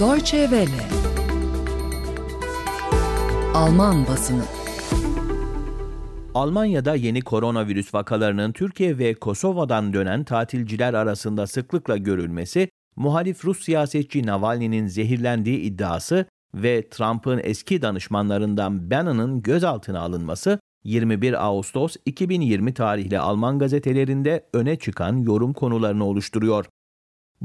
Deutsche Welle Alman basını Almanya'da yeni koronavirüs vakalarının Türkiye ve Kosova'dan dönen tatilciler arasında sıklıkla görülmesi, muhalif Rus siyasetçi Navalny'nin zehirlendiği iddiası ve Trump'ın eski danışmanlarından Bannon'ın gözaltına alınması 21 Ağustos 2020 tarihli Alman gazetelerinde öne çıkan yorum konularını oluşturuyor.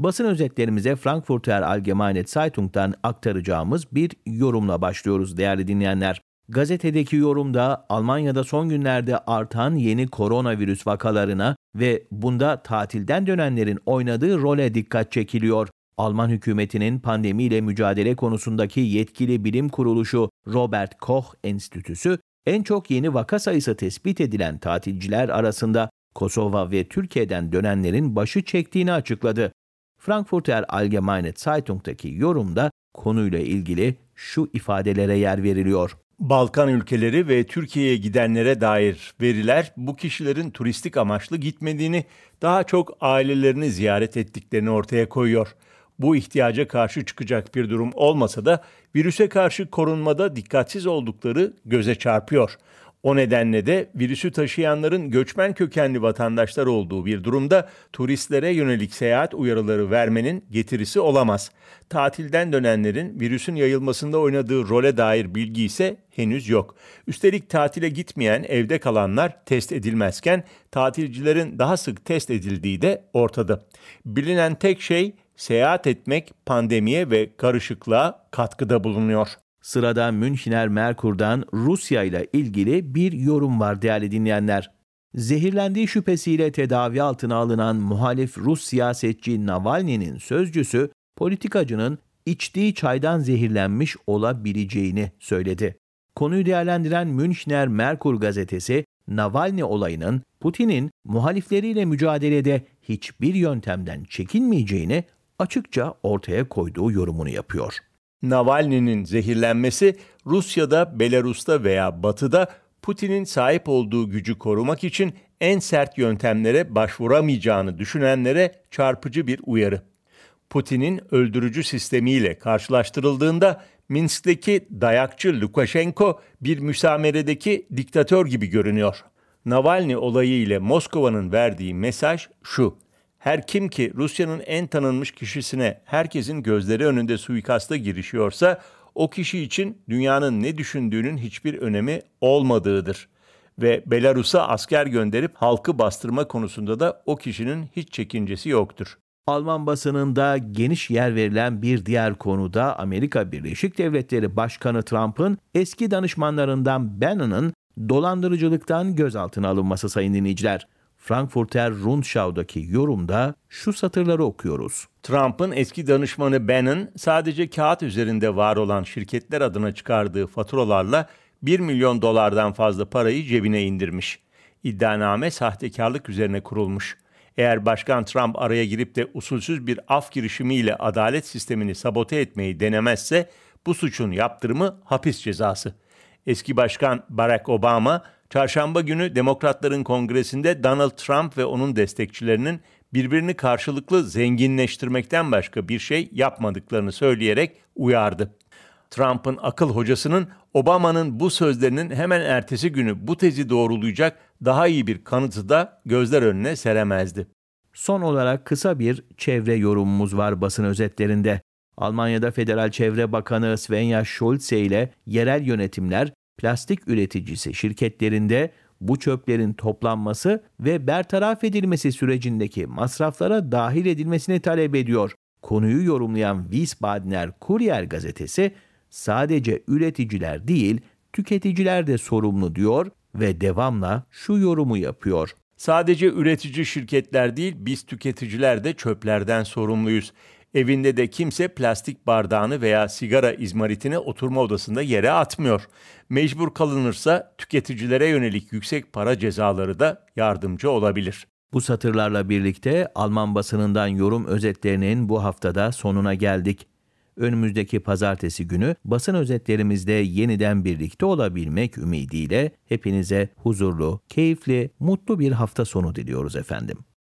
Basın özetlerimize Frankfurter Allgemeine Zeitung'dan aktaracağımız bir yorumla başlıyoruz değerli dinleyenler. Gazetedeki yorumda Almanya'da son günlerde artan yeni koronavirüs vakalarına ve bunda tatilden dönenlerin oynadığı role dikkat çekiliyor. Alman hükümetinin pandemiyle mücadele konusundaki yetkili bilim kuruluşu Robert Koch Enstitüsü en çok yeni vaka sayısı tespit edilen tatilciler arasında Kosova ve Türkiye'den dönenlerin başı çektiğini açıkladı. Frankfurter Allgemeine Zeitung'daki yorumda konuyla ilgili şu ifadelere yer veriliyor. Balkan ülkeleri ve Türkiye'ye gidenlere dair veriler bu kişilerin turistik amaçlı gitmediğini, daha çok ailelerini ziyaret ettiklerini ortaya koyuyor. Bu ihtiyaca karşı çıkacak bir durum olmasa da virüse karşı korunmada dikkatsiz oldukları göze çarpıyor. O nedenle de virüsü taşıyanların göçmen kökenli vatandaşlar olduğu bir durumda turistlere yönelik seyahat uyarıları vermenin getirisi olamaz. Tatilden dönenlerin virüsün yayılmasında oynadığı role dair bilgi ise henüz yok. Üstelik tatile gitmeyen evde kalanlar test edilmezken tatilcilerin daha sık test edildiği de ortada. Bilinen tek şey seyahat etmek pandemiye ve karışıklığa katkıda bulunuyor. Sırada Münchner Merkur'dan Rusya ile ilgili bir yorum var değerli dinleyenler. Zehirlendiği şüphesiyle tedavi altına alınan muhalif Rus siyasetçi Navalny'nin sözcüsü politikacının içtiği çaydan zehirlenmiş olabileceğini söyledi. Konuyu değerlendiren Münchner Merkur gazetesi Navalny olayının Putin'in muhalifleriyle mücadelede hiçbir yöntemden çekinmeyeceğini açıkça ortaya koyduğu yorumunu yapıyor. Navalny'nin zehirlenmesi Rusya'da, Belarus'ta veya Batı'da Putin'in sahip olduğu gücü korumak için en sert yöntemlere başvuramayacağını düşünenlere çarpıcı bir uyarı. Putin'in öldürücü sistemiyle karşılaştırıldığında Minsk'teki dayakçı Lukashenko bir müsameredeki diktatör gibi görünüyor. Navalny olayı ile Moskova'nın verdiği mesaj şu. Her kim ki Rusya'nın en tanınmış kişisine herkesin gözleri önünde suikasta girişiyorsa o kişi için dünyanın ne düşündüğünün hiçbir önemi olmadığıdır ve Belarus'a asker gönderip halkı bastırma konusunda da o kişinin hiç çekincesi yoktur. Alman basınında geniş yer verilen bir diğer konuda Amerika Birleşik Devletleri Başkanı Trump'ın eski danışmanlarından Bannon'ın dolandırıcılıktan gözaltına alınması sayın dinleyiciler. Frankfurter Rundschau'daki yorumda şu satırları okuyoruz. Trump'ın eski danışmanı Bannon sadece kağıt üzerinde var olan şirketler adına çıkardığı faturalarla 1 milyon dolardan fazla parayı cebine indirmiş. İddianame sahtekarlık üzerine kurulmuş. Eğer Başkan Trump araya girip de usulsüz bir af girişimiyle adalet sistemini sabote etmeyi denemezse bu suçun yaptırımı hapis cezası. Eski Başkan Barack Obama Çarşamba günü Demokratların Kongresi'nde Donald Trump ve onun destekçilerinin birbirini karşılıklı zenginleştirmekten başka bir şey yapmadıklarını söyleyerek uyardı. Trump'ın akıl hocasının Obama'nın bu sözlerinin hemen ertesi günü bu tezi doğrulayacak daha iyi bir kanıtı da gözler önüne seremezdi. Son olarak kısa bir çevre yorumumuz var basın özetlerinde. Almanya'da Federal Çevre Bakanı Svenja Schulze ile yerel yönetimler plastik üreticisi şirketlerinde bu çöplerin toplanması ve bertaraf edilmesi sürecindeki masraflara dahil edilmesini talep ediyor. Konuyu yorumlayan Wiesbadener Kurier gazetesi sadece üreticiler değil tüketiciler de sorumlu diyor ve devamla şu yorumu yapıyor. Sadece üretici şirketler değil biz tüketiciler de çöplerden sorumluyuz. Evinde de kimse plastik bardağını veya sigara izmaritini oturma odasında yere atmıyor. Mecbur kalınırsa tüketicilere yönelik yüksek para cezaları da yardımcı olabilir. Bu satırlarla birlikte Alman basınından yorum özetlerinin bu haftada sonuna geldik. Önümüzdeki pazartesi günü basın özetlerimizde yeniden birlikte olabilmek ümidiyle hepinize huzurlu, keyifli, mutlu bir hafta sonu diliyoruz efendim.